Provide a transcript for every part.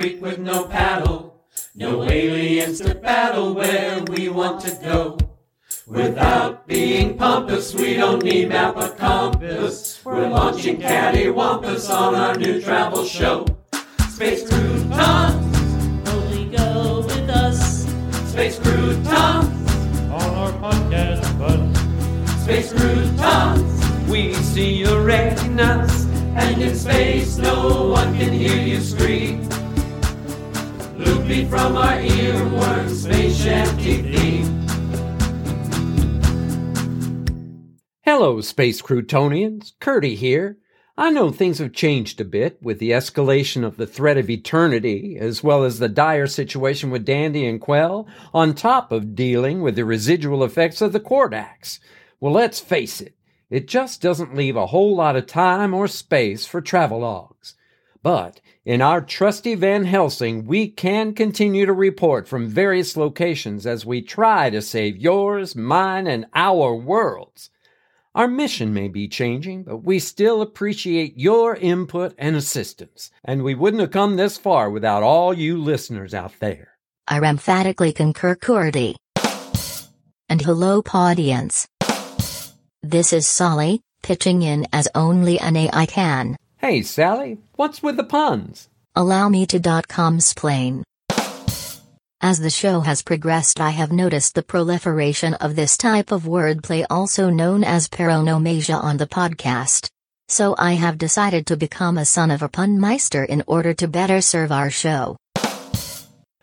creek with no paddle. No aliens to battle where we want to go. Without being pompous, we don't need map or compass. We're launching cattywampus on our new travel show. Space croutons, Only go with us. space croutons, on our podcast bus. space croutons. We see your retinas, and in space no one can hear you scream. From our. Hello, Space Croutonians. Curdy here. I know things have changed a bit with the escalation of the threat of eternity, as well as the dire situation with Dandy and Quell, on top of dealing with the residual effects of the Cordax. Well, let's face it, it just doesn't leave a whole lot of time or space for travelogues. But in our trusty Van Helsing, we can continue to report from various locations as we try to save yours, mine, and our worlds. Our mission may be changing, but we still appreciate your input and assistance, and we wouldn't have come this far without all you listeners out there. I emphatically concur, Cordy. And hello, audience. This is Sally, pitching in as only an AI can. Hey, Sally, what's with the puns? Allow me to .com splain. As the show has progressed, I have noticed the proliferation of this type of wordplay, also known as paronomasia, on the podcast. So I have decided to become a son of a punmeister in order to better serve our show.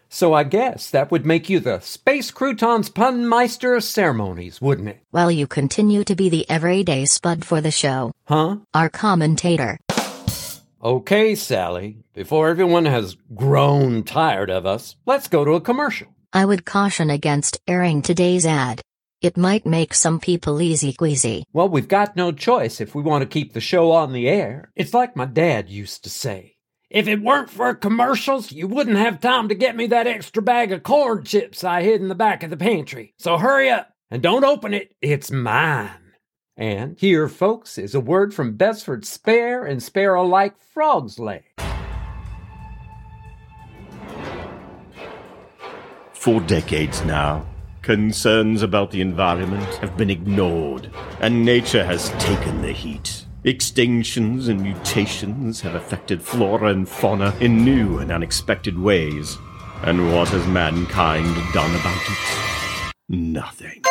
So I guess that would make you the Space Croutons Punmeister of Ceremonies, wouldn't it? While you continue to be the everyday spud for the show, Huh? our commentator. Okay, Sally, before everyone has grown tired of us, let's go to a commercial. I would caution against airing today's ad. It might make some people easy queasy. Well, we've got no choice if we want to keep the show on the air. It's like my dad used to say. If it weren't for commercials, you wouldn't have time to get me that extra bag of corn chips I hid in the back of the pantry. So hurry up and don't open it. It's mine. And here, folks, is a word from Besford's spare and spare alike frog's leg. For decades now, concerns about the environment have been ignored, and nature has taken the heat. Extinctions and mutations have affected flora and fauna in new and unexpected ways. And what has mankind done about it? Nothing.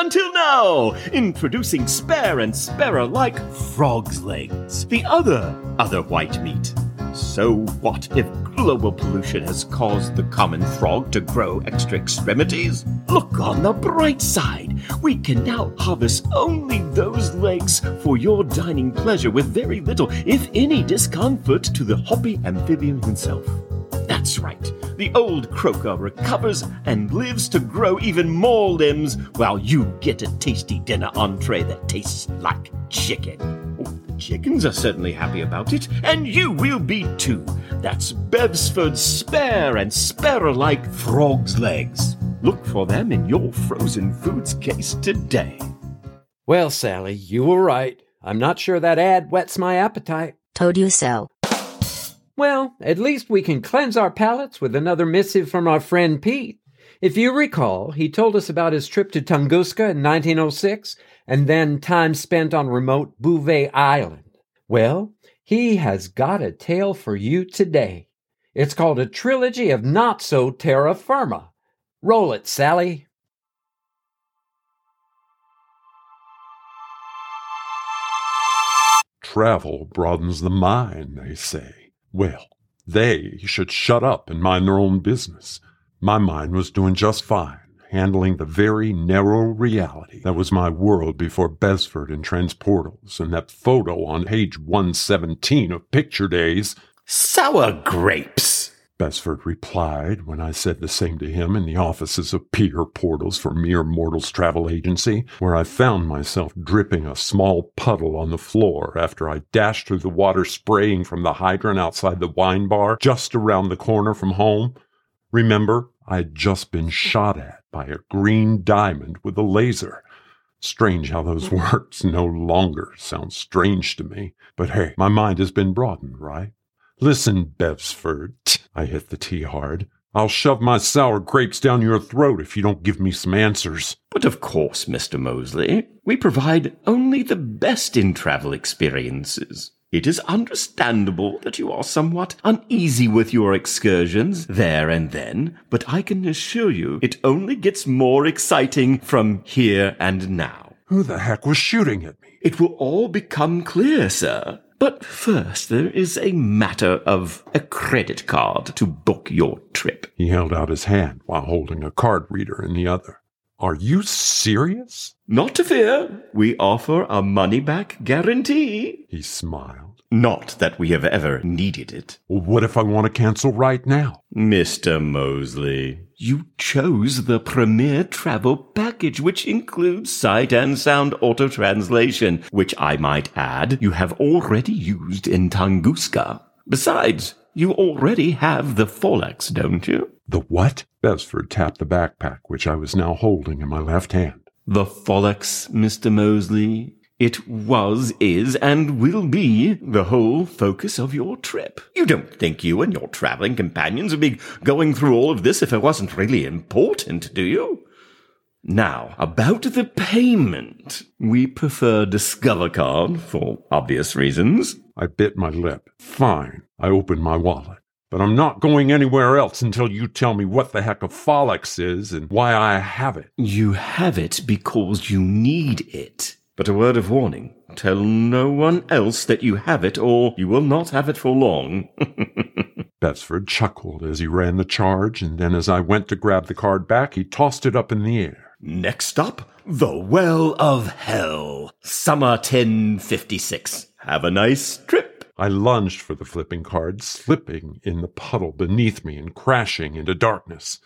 Until now, introducing spare and spare like frog's legs, the other other white meat. So what if global pollution has caused the common frog to grow extra extremities? Look on the bright side. We can now harvest only those legs for your dining pleasure with very little, if any, discomfort to the hoppy amphibian himself. That's right. The old croaker recovers and lives to grow even more limbs while you get a tasty dinner entree that tastes like chicken. Oh, the chickens are certainly happy about it, and you will be too. That's Besford's spare and spare alike frog's legs. Look for them in your frozen foods case today. Well, Sally, you were right. I'm not sure that ad whets my appetite. Told you so. Well, at least we can cleanse our palates with another missive from our friend Pete. If you recall, he told us about his trip to Tunguska in 1906 and then time spent on remote Bouvet Island. Well, he has got a tale for you today. It's called a trilogy of not so terra firma. Roll it, Sally. Travel broadens the mind, they say. Well, they should shut up and mind their own business. My mind was doing just fine, handling the very narrow reality that was my world before Besford and Transportals and that photo on page 117 of Picture Days. Sour grapes! Besford replied when I said the same to him in the offices of Peter Portals for Mere Mortals Travel Agency, where I found myself dripping a small puddle on the floor after I dashed through the water spraying from the hydrant outside the wine bar just around the corner from home. Remember, I had just been shot at by a green diamond with a laser. Strange how those words no longer sound strange to me. But hey, my mind has been broadened, right? Listen, Besford. I hit the T hard. I'll shove my sour grapes down your throat if you don't give me some answers. But of course, Mr. Mosley, we provide only the best in travel experiences. It is understandable that you are somewhat uneasy with your excursions there and then, but I can assure you it only gets more exciting from here and now. Who the heck was shooting at me? It will all become clear, sir. But first, there is a matter of a credit card to book your trip. He held out his hand while holding a card reader in the other. Are you serious? Not to fear, we offer a money back guarantee. He smiled. Not that we have ever needed it. What if I want to cancel right now? Mr. Mosley, you chose the premier travel package, which includes sight and sound auto translation, which I might add you have already used in Tunguska. Besides, you already have the Folex, don't you? The what? Besford tapped the backpack, which I was now holding in my left hand. The Folex, Mr. Mosley. It was, is, and will be the whole focus of your trip. You don't think you and your traveling companions would be going through all of this if it wasn't really important, do you? Now, about the payment. We prefer Discover Card for obvious reasons. I bit my lip. Fine. I opened my wallet. But I'm not going anywhere else until you tell me what the heck a Folex is and why I have it. You have it because you need it. But a word of warning. Tell no one else that you have it or you will not have it for long. Besford chuckled as he ran the charge, and then as I went to grab the card back, he tossed it up in the air. Next up, the Well of Hell. Summer 1056. Have a nice trip. I lunged for the flipping card, slipping in the puddle beneath me and crashing into darkness.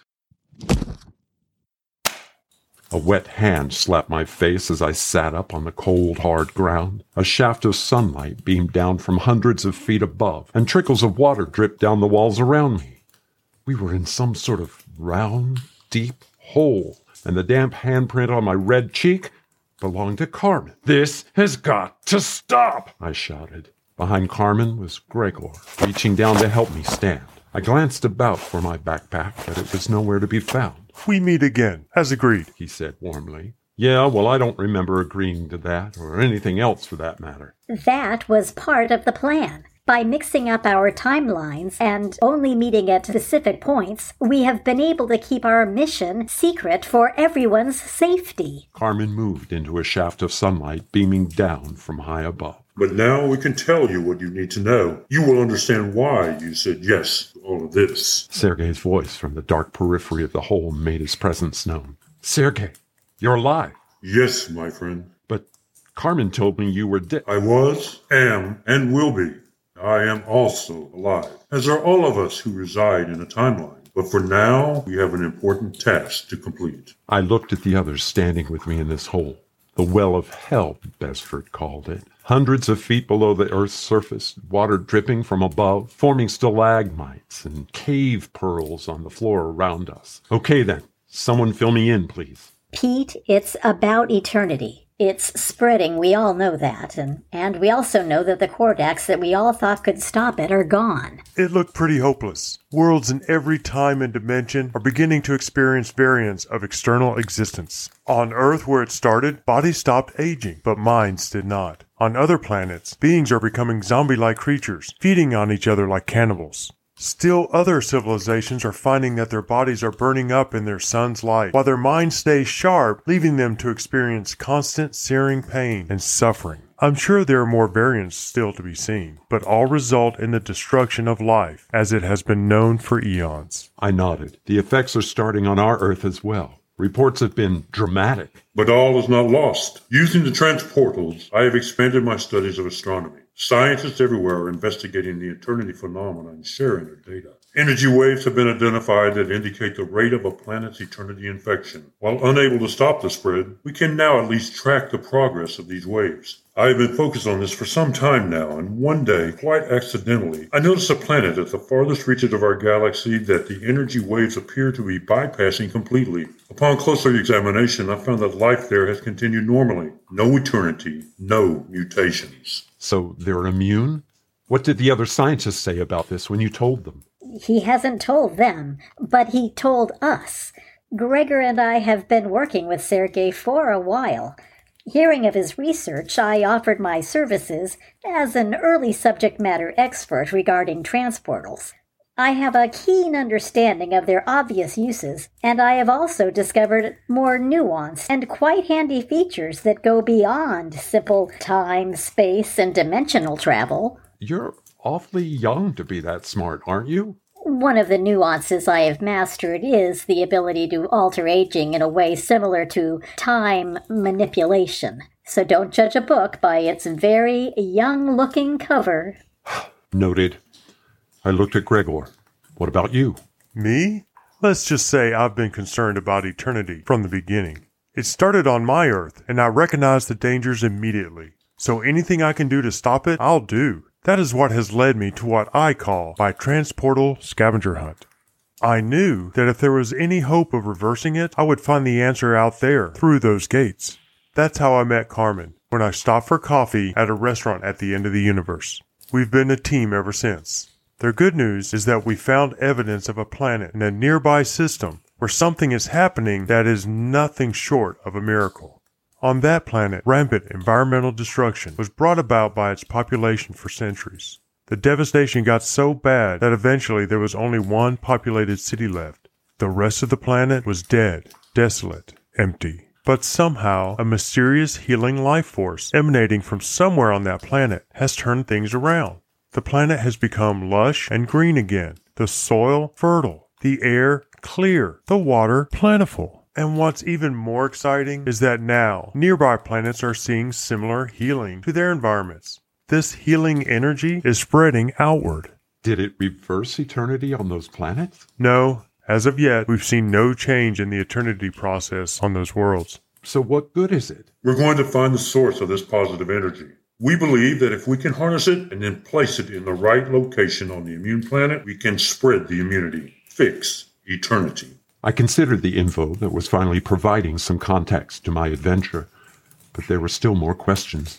A wet hand slapped my face as I sat up on the cold, hard ground. A shaft of sunlight beamed down from hundreds of feet above, and trickles of water dripped down the walls around me. We were in some sort of round, deep hole, and the damp handprint on my red cheek belonged to Carmen. This has got to stop, I shouted. Behind Carmen was Gregor, reaching down to help me stand. I glanced about for my backpack, but it was nowhere to be found. We meet again, as agreed. he said warmly. Yeah, well, I don't remember agreeing to that, or anything else for that matter. That was part of the plan. By mixing up our timelines and only meeting at specific points, we have been able to keep our mission secret for everyone's safety. Carmen moved into a shaft of sunlight beaming down from high above. But now we can tell you what you need to know. You will understand why you said yes to all of this. Sergei's voice from the dark periphery of the hole made his presence known. Sergei, you're alive. Yes, my friend. But Carmen told me you were dead. I was, am, and will be. I am also alive, as are all of us who reside in a timeline. But for now, we have an important task to complete. I looked at the others standing with me in this hole. The well of hell, Besford called it. Hundreds of feet below the earth's surface, water dripping from above, forming stalagmites and cave pearls on the floor around us. Okay then, someone fill me in, please. Pete, it's about eternity. It's spreading, we all know that, and, and we also know that the Kordax that we all thought could stop it are gone. It looked pretty hopeless. Worlds in every time and dimension are beginning to experience variants of external existence. On Earth, where it started, bodies stopped aging, but minds did not. On other planets, beings are becoming zombie like creatures, feeding on each other like cannibals. Still, other civilizations are finding that their bodies are burning up in their sun's light, while their minds stay sharp, leaving them to experience constant searing pain and suffering. I'm sure there are more variants still to be seen, but all result in the destruction of life as it has been known for eons. I nodded. The effects are starting on our Earth as well. Reports have been dramatic. But all is not lost. Using the transportals, I have expanded my studies of astronomy. Scientists everywhere are investigating the eternity phenomena and sharing their data. Energy waves have been identified that indicate the rate of a planet's eternity infection. While unable to stop the spread, we can now at least track the progress of these waves. I have been focused on this for some time now, and one day, quite accidentally, I noticed a planet at the farthest reaches of our galaxy that the energy waves appear to be bypassing completely. Upon closer examination, I found that life there has continued normally. No eternity, no mutations. So they're immune? What did the other scientists say about this when you told them? He hasn't told them, but he told us. Gregor and I have been working with Sergei for a while. Hearing of his research, I offered my services as an early subject matter expert regarding transportals. I have a keen understanding of their obvious uses, and I have also discovered more nuanced and quite handy features that go beyond simple time, space, and dimensional travel. You're awfully young to be that smart, aren't you? One of the nuances I have mastered is the ability to alter aging in a way similar to time manipulation. So don't judge a book by its very young looking cover. Noted. I looked at Gregor. What about you? Me? Let's just say I've been concerned about eternity from the beginning. It started on my Earth, and I recognized the dangers immediately. So anything I can do to stop it, I'll do. That is what has led me to what I call my transportal scavenger hunt. I knew that if there was any hope of reversing it, I would find the answer out there through those gates. That's how I met Carmen when I stopped for coffee at a restaurant at the end of the universe. We've been a team ever since. The good news is that we found evidence of a planet in a nearby system where something is happening that is nothing short of a miracle. On that planet, rampant environmental destruction was brought about by its population for centuries. The devastation got so bad that eventually there was only one populated city left. The rest of the planet was dead, desolate, empty. But somehow, a mysterious healing life force emanating from somewhere on that planet has turned things around. The planet has become lush and green again, the soil fertile, the air clear, the water plentiful. And what's even more exciting is that now nearby planets are seeing similar healing to their environments. This healing energy is spreading outward. Did it reverse eternity on those planets? No, as of yet, we've seen no change in the eternity process on those worlds. So, what good is it? We're going to find the source of this positive energy. We believe that if we can harness it and then place it in the right location on the immune planet, we can spread the immunity, fix eternity. I considered the info that was finally providing some context to my adventure, but there were still more questions.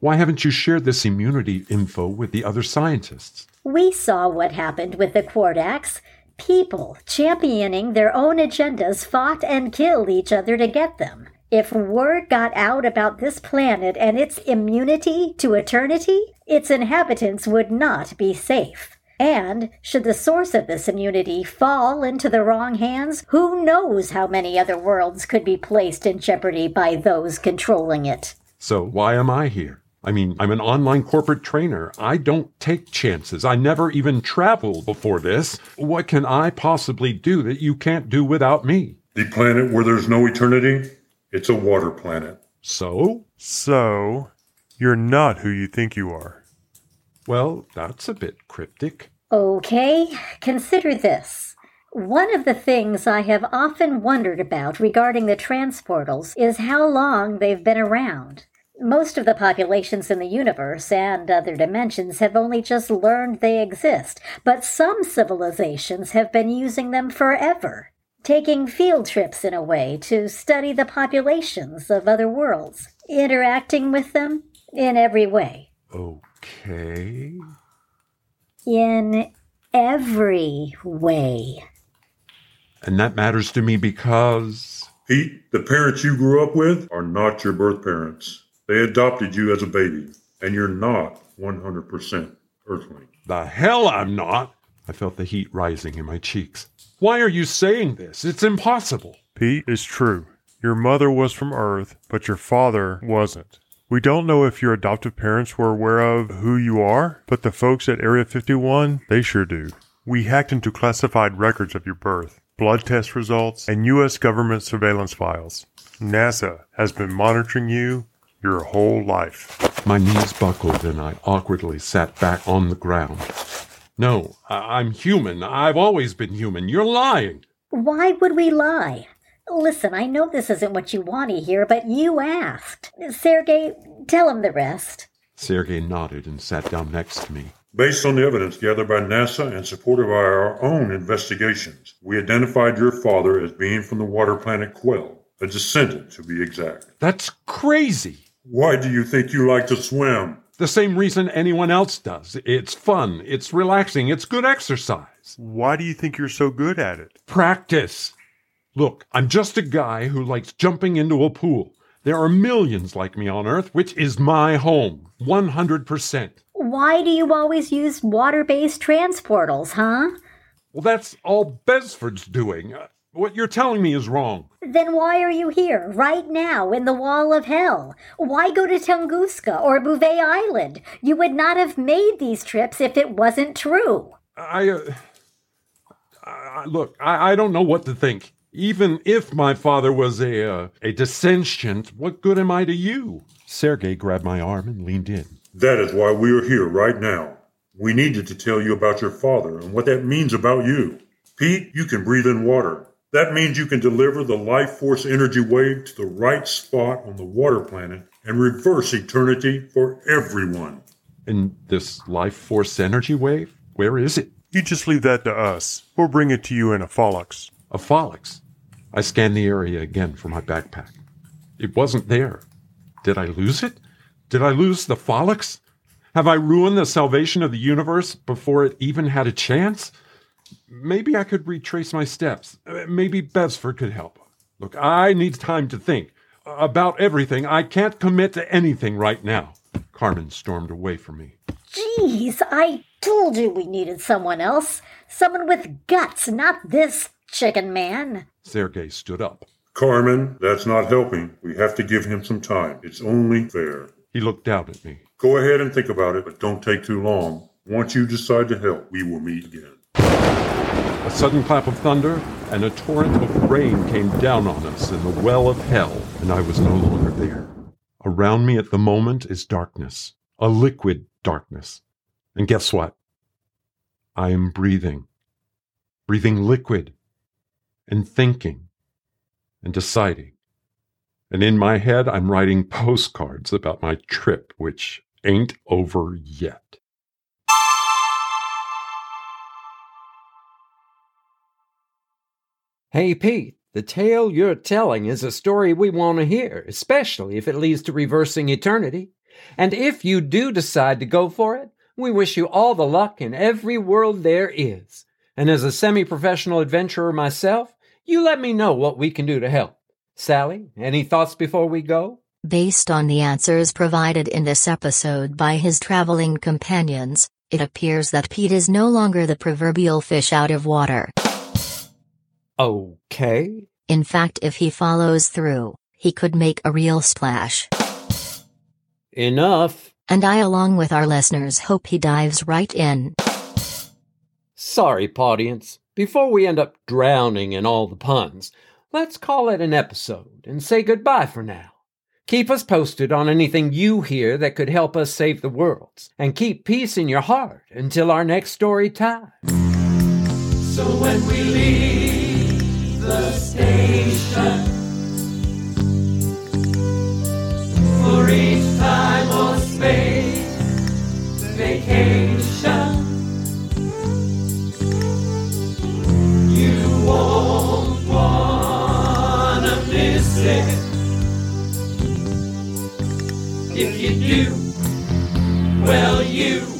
Why haven't you shared this immunity info with the other scientists? We saw what happened with the Quardax. People championing their own agendas fought and killed each other to get them. If word got out about this planet and its immunity to eternity, its inhabitants would not be safe. And should the source of this immunity fall into the wrong hands, who knows how many other worlds could be placed in jeopardy by those controlling it? So, why am I here? I mean, I'm an online corporate trainer. I don't take chances. I never even traveled before this. What can I possibly do that you can't do without me? The planet where there's no eternity it's a water planet. So? So, you're not who you think you are. Well, that's a bit cryptic. Okay, consider this. One of the things I have often wondered about regarding the transportals is how long they've been around. Most of the populations in the universe and other dimensions have only just learned they exist, but some civilizations have been using them forever taking field trips in a way to study the populations of other worlds, interacting with them in every way. Okay. In every way. And that matters to me because. Pete, the parents you grew up with are not your birth parents. They adopted you as a baby, and you're not 100% Earthling. The hell I'm not! I felt the heat rising in my cheeks. Why are you saying this? It's impossible. Pete, it's true. Your mother was from Earth, but your father wasn't. We don't know if your adoptive parents were aware of who you are, but the folks at Area 51, they sure do. We hacked into classified records of your birth, blood test results, and U.S. government surveillance files. NASA has been monitoring you your whole life. My knees buckled and I awkwardly sat back on the ground. No, I- am human. I've always been human. You're lying. Why would we lie? Listen, I know this isn't what you want to hear, but you asked. Sergei, tell him the rest. Sergei nodded and sat down next to me. Based on the evidence gathered by NASA and supported by our own investigations, we identified your father as being from the water planet Quell, a descendant to be exact. That's crazy. Why do you think you like to swim? The same reason anyone else does. It's fun, it's relaxing, it's good exercise. Why do you think you're so good at it? Practice. Look, I'm just a guy who likes jumping into a pool. There are millions like me on Earth, which is my home. 100%. Why do you always use water based transportals, huh? Well, that's all Besford's doing. Uh, what you're telling me is wrong. Then why are you here, right now, in the Well of Hell? Why go to Tunguska or Bouvet Island? You would not have made these trips if it wasn't true. I, uh, I look, I, I don't know what to think. Even if my father was a uh, a dissentient, what good am I to you? Sergei grabbed my arm and leaned in. That is why we are here right now. We needed to tell you about your father and what that means about you. Pete, you can breathe in water. That means you can deliver the life force energy wave to the right spot on the water planet and reverse eternity for everyone. And this life force energy wave, where is it? You just leave that to us. We'll bring it to you in a Folix. A Folix? I scanned the area again for my backpack. It wasn't there. Did I lose it? Did I lose the Folix? Have I ruined the salvation of the universe before it even had a chance? Maybe I could retrace my steps. Maybe Besford could help. Look, I need time to think about everything. I can't commit to anything right now. Carmen stormed away from me. Jeez, I told you we needed someone else. Someone with guts, not this chicken man. Sergei stood up. Carmen, that's not helping. We have to give him some time. It's only fair. He looked down at me. Go ahead and think about it, but don't take too long. Once you decide to help, we will meet again. A sudden clap of thunder and a torrent of rain came down on us in the well of hell, and I was no longer there. Around me at the moment is darkness, a liquid darkness. And guess what? I am breathing, breathing liquid, and thinking, and deciding. And in my head, I'm writing postcards about my trip, which ain't over yet. Hey, Pete, the tale you're telling is a story we want to hear, especially if it leads to reversing eternity. And if you do decide to go for it, we wish you all the luck in every world there is. And as a semi professional adventurer myself, you let me know what we can do to help. Sally, any thoughts before we go? Based on the answers provided in this episode by his traveling companions, it appears that Pete is no longer the proverbial fish out of water. Okay. In fact, if he follows through, he could make a real splash. Enough. And I, along with our listeners, hope he dives right in. Sorry, audience. Before we end up drowning in all the puns, let's call it an episode and say goodbye for now. Keep us posted on anything you hear that could help us save the world, and keep peace in your heart until our next story time. So when we leave the station for each time or space vacation, won't wanna miss it. If you do, well you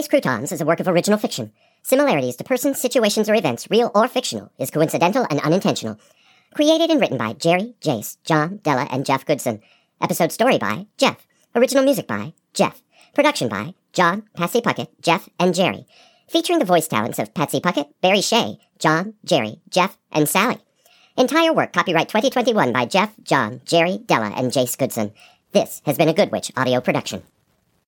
Space Croutons is a work of original fiction. Similarities to persons, situations, or events, real or fictional, is coincidental and unintentional. Created and written by Jerry, Jace, John, Della, and Jeff Goodson. Episode story by Jeff. Original music by Jeff. Production by John, Patsy Puckett, Jeff, and Jerry. Featuring the voice talents of Patsy Puckett, Barry Shea, John, Jerry, Jeff, and Sally. Entire work copyright 2021 by Jeff, John, Jerry, Della, and Jace Goodson. This has been a Good Witch audio production.